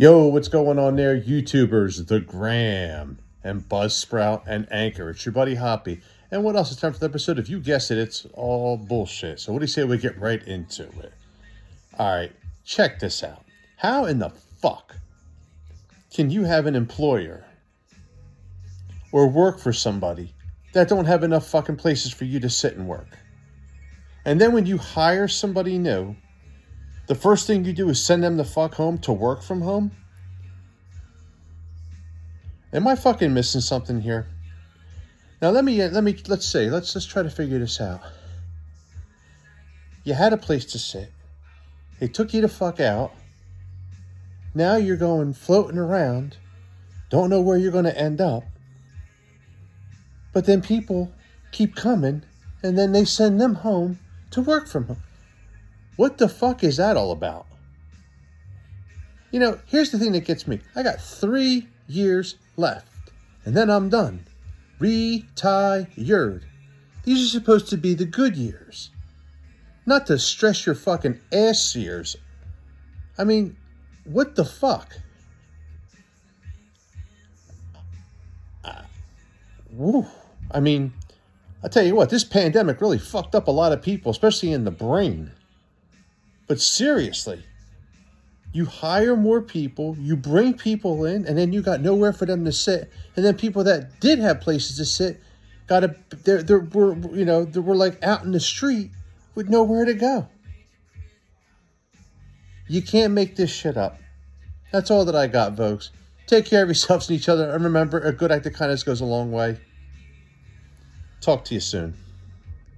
Yo, what's going on there, YouTubers, the Gram, and Buzzsprout, and Anchor? It's your buddy Hoppy. And what else? It's time for the episode. If you guessed it, it's all bullshit. So what do you say we get right into it? All right, check this out. How in the fuck can you have an employer or work for somebody that don't have enough fucking places for you to sit and work? And then when you hire somebody new, the first thing you do is send them the fuck home to work from home? Am I fucking missing something here? Now let me uh, let me let's say let's let's try to figure this out. You had a place to sit. They took you the fuck out. Now you're going floating around. Don't know where you're going to end up. But then people keep coming and then they send them home to work from home. What the fuck is that all about? You know, here's the thing that gets me. I got three years left, and then I'm done. Retired. These are supposed to be the good years, not to stress your fucking ass years. I mean, what the fuck? Uh, woo. I mean, I tell you what, this pandemic really fucked up a lot of people, especially in the brain. But seriously, you hire more people, you bring people in, and then you got nowhere for them to sit. And then people that did have places to sit got to, they they were, you know, they were like out in the street with nowhere to go. You can't make this shit up. That's all that I got, folks. Take care of yourselves and each other. And remember, a good act of kindness goes a long way. Talk to you soon.